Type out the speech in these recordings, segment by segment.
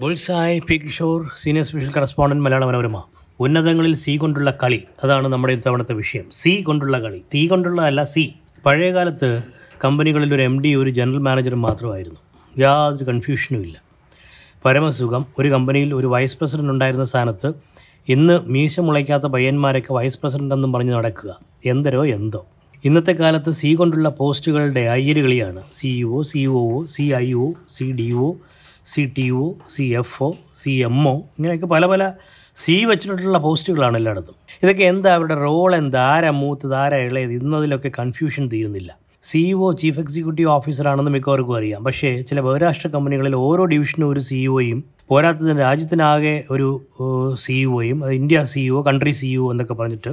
Bullseye P Kishore senior special correspondent Malayala Manorama. ഉന്നതങ്ങളിൽ C കൊണ്ടുള്ള കളി അതാണ് നമ്മുടെ ഇത്തവണത്തെ വിഷയം. സി കൊണ്ടുള്ള കളി. തീ കൊണ്ടുള്ള അല്ല സി. പഴയകാലത്ത് കമ്പനികളിൽ ഒരു എം ഡി ഒരു ജനറൽ മാനേജർ മാത്രമായിരുന്നു. യാതൊരു കൺഫ്യൂഷനും ഇല്ല. പരമസുഖം ഒരു കമ്പനിയിൽ ഒരു വൈസ് പ്രസിഡന്റ് ഉണ്ടായിരുന്ന സ്ഥാനത്ത് ഇന്ന് മീശ മുളയ്ക്കാത്ത പയ്യന്മാരൊക്കെ വൈസ് പ്രസിഡന്റ് എന്നും പറഞ്ഞ് നടക്കുക. എന്തരോ എന്തോ. ഇന്നത്തെ കാലത്ത് സി കൊണ്ടുള്ള പോസ്റ്റുകളുടെ അയ്യരുകളിയാണ് CEO C O C I O C D O C T O C F O C M O ഇങ്ങനെയൊക്കെ പല പല സി വെച്ചിട്ടുള്ള പോസ്റ്റുകളാണ് എല്ലായിടത്തും. ഇതൊക്കെ എന്താ അവരുടെ റോൾ എന്താ ആരാ മൂത്തത് ആരാ ഇളയത്? ഇന്നതിലൊക്കെ കൺഫ്യൂഷൻ തീരുന്നില്ല. സിഇഒ ചീഫ് എക്സിക്യൂട്ടീവ് ഓഫീസറാണെന്ന് മിക്കവർക്കും അറിയാം. പക്ഷേ ചില ബഹുരാഷ്ട്ര കമ്പനികളിൽ ഓരോ ഡിവിഷനും ഒരു സിഇഒയും പോരാത്തതിന് രാജ്യത്തിനാകെ ഒരു സിഇഒയും അത് ഇന്ത്യ സിഇഒ കൺട്രി സിഇഒ എന്നൊക്കെ പറഞ്ഞിട്ട്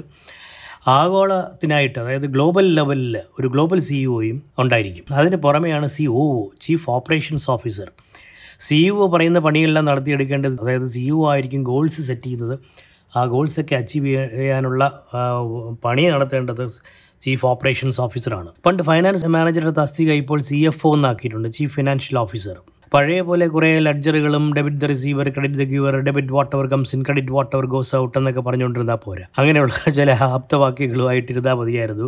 ആഗോളത്തിനായിട്ട് അതായത് ഗ്ലോബൽ ലെവലിൽ ഒരു ഗ്ലോബൽ സിഇഒയും ഉണ്ടായിരിക്കും. അതിന് പുറമെയാണ് C O chief operations officer CEO പറയുന്ന പണിയെല്ലാം നടത്തിയെടുക്കേണ്ടത് അതായത് സി യു ആയിരിക്കും ഗോൾസ് സെറ്റ് ചെയ്യുന്നത്. ആ ഗോൾസൊക്കെ അച്ചീവ് ചെയ്യാനുള്ള പണി നടത്തേണ്ടത് ചീഫ് ഓപ്പറേഷൻസ് ഓഫീസറാണ് പണ്ട് ഫൈനാൻസ് മാനേജറുടെ തസ്തിക ഇപ്പോൾ സി എഫ് ഒ എന്നാക്കിയിട്ടുണ്ട് ചീഫ് ഫിനാൻഷ്യൽ ഓഫീസർ പഴയ പോലെ കുറേ ലഡ്ജറുകളും debit the receiver credit the giver debit whatever comes in credit whatever goes out എന്നൊക്കെ പറഞ്ഞുകൊണ്ടിരുന്നാൽ പോരാ. അങ്ങനെയുള്ള ചില ആപ്തവാക്യങ്ങളുമായിട്ടിരുന്നാൽ മതിയായിരുന്നു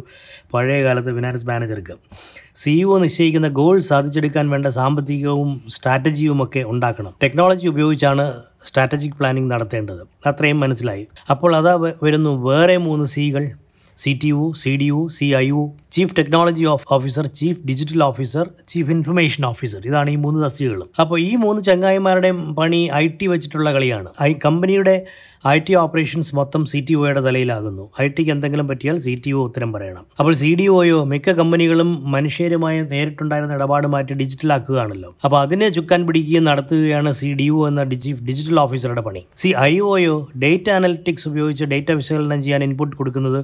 പഴയ കാലത്ത് ഫിനാൻസ് മാനേജർക്ക് സിഇഒ നിശ്ചയിക്കുന്ന ഗോൾ സാധിച്ചെടുക്കാൻ വേണ്ട സാമ്പത്തികവും സ്ട്രാറ്റജിയും ഒക്കെ ഉണ്ടാക്കണം. ടെക്നോളജി ഉപയോഗിച്ചാണ് സ്ട്രാറ്റജിക് പ്ലാനിംഗ് നടത്തേണ്ടത്. അത്രയും മനസ്സിലായി. അപ്പോൾ അതാ വരുന്നു വേറെ മൂന്ന് സികൾ C T U C D U C I U chief technology officer chief digital officer chief information officer ഇതാണ് ഈ മൂന്ന് തസ്തികകളും അപ്പോൾ ഈ മൂന്ന് ചങ്ങായിമാരുടെയും പണി ഐ ടി വെച്ചിട്ടുള്ള കളിയാണ്. കമ്പനിയുടെ ഐ ടി ഓപ്പറേഷൻസ് മൊത്തം സി ടി ഒയുടെ തലയിലാകുന്നു. ഐ ടിക്ക് എന്തെങ്കിലും പറ്റിയാൽ സി ടി ഒ ഉത്തരം പറയണം. അപ്പോൾ സി ഡി ഒയോ മിക്ക കമ്പനികളും മനുഷ്യരുമായി നേരിട്ടുണ്ടായിരുന്ന ഇടപാട് മാറ്റി ഡിജിറ്റലാക്കുകയാണല്ലോ. അപ്പോൾ അതിനെ ചുക്കാൻ പിടിക്കുകയും നടത്തുകയാണ് സി ഡി ഒ എന്ന ഡിജിറ്റൽ ഓഫീസറുടെ പണി. സി ഐ ഒയോ ഡേറ്റ അനലിറ്റിക്സ് ഉപയോഗിച്ച് ഡേറ്റ വിശകലനം ചെയ്യാൻ ഇൻപുട്ട് കൊടുക്കുന്നത്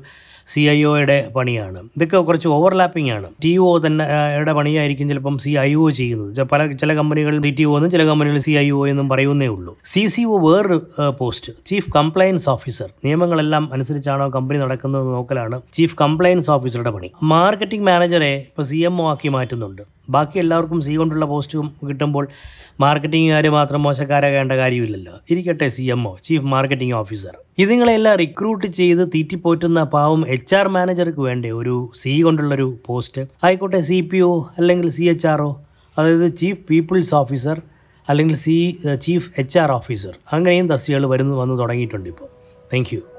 സി ഐ ഒയുടെ പണിയാണ്. ഇതൊക്കെ കുറച്ച് ഓവർലാപ്പിംഗ് ആണ്. ടി ഒ തന്നെ യുടെ പണിയായിരിക്കും ചിലപ്പം സി ഐ ഒ ചെയ്യുന്നത്. പല ചില കമ്പനികളിൽ സി ടി ഒ എന്നും ചില കമ്പനികളിൽ സി ഐ ഒ എന്നും പറയുന്നേ ഉള്ളൂ. സി സി ഒ വേറൊരു പോസ്റ്റ്. ചീഫ് കംപ്ലയൻസ് ഓഫീസർ നിയമങ്ങളെല്ലാം അനുസരിച്ചാണോ കമ്പനി നടക്കുന്നത് നോക്കലാണ് ചീഫ് കംപ്ലയൻസ് ഓഫീസറുടെ പണി. മാർക്കറ്റിംഗ് മാനേജറെ ഇപ്പോൾ സി എം ഒ ആക്കി മാറ്റുന്നുണ്ട്. ബാക്കി എല്ലാവർക്കും സി കൊണ്ടുള്ള പോസ്റ്റും കിട്ടുമ്പോൾ മാർക്കറ്റിംഗുകാർ മാത്രം മോശക്കാരാകേണ്ട കാര്യമില്ലല്ലോ. ഇരിക്കട്ടെ C M O chief marketing officer ഇതുങ്ങളെല്ലാം recruit ചെയ്ത് തീറ്റിപ്പോറ്റുന്ന പാവം എച്ച് ആർ മാനേജർക്ക് വേണ്ടേ ഒരു സി കൊണ്ടുള്ളൊരു പോസ്റ്റ് ആയിക്കോട്ടെ സി പി ഒ അല്ലെങ്കിൽ സി എച്ച് ആർ ഒ അതായത് ചീഫ് പീപ്പിൾസ് ഓഫീസർ അല്ലെങ്കിൽ C chief H R officer അങ്ങനെയും തസ്തികകൾ വരുന്നു വന്ന് തുടങ്ങിയിട്ടുണ്ട് ഇപ്പോൾ. താങ്ക്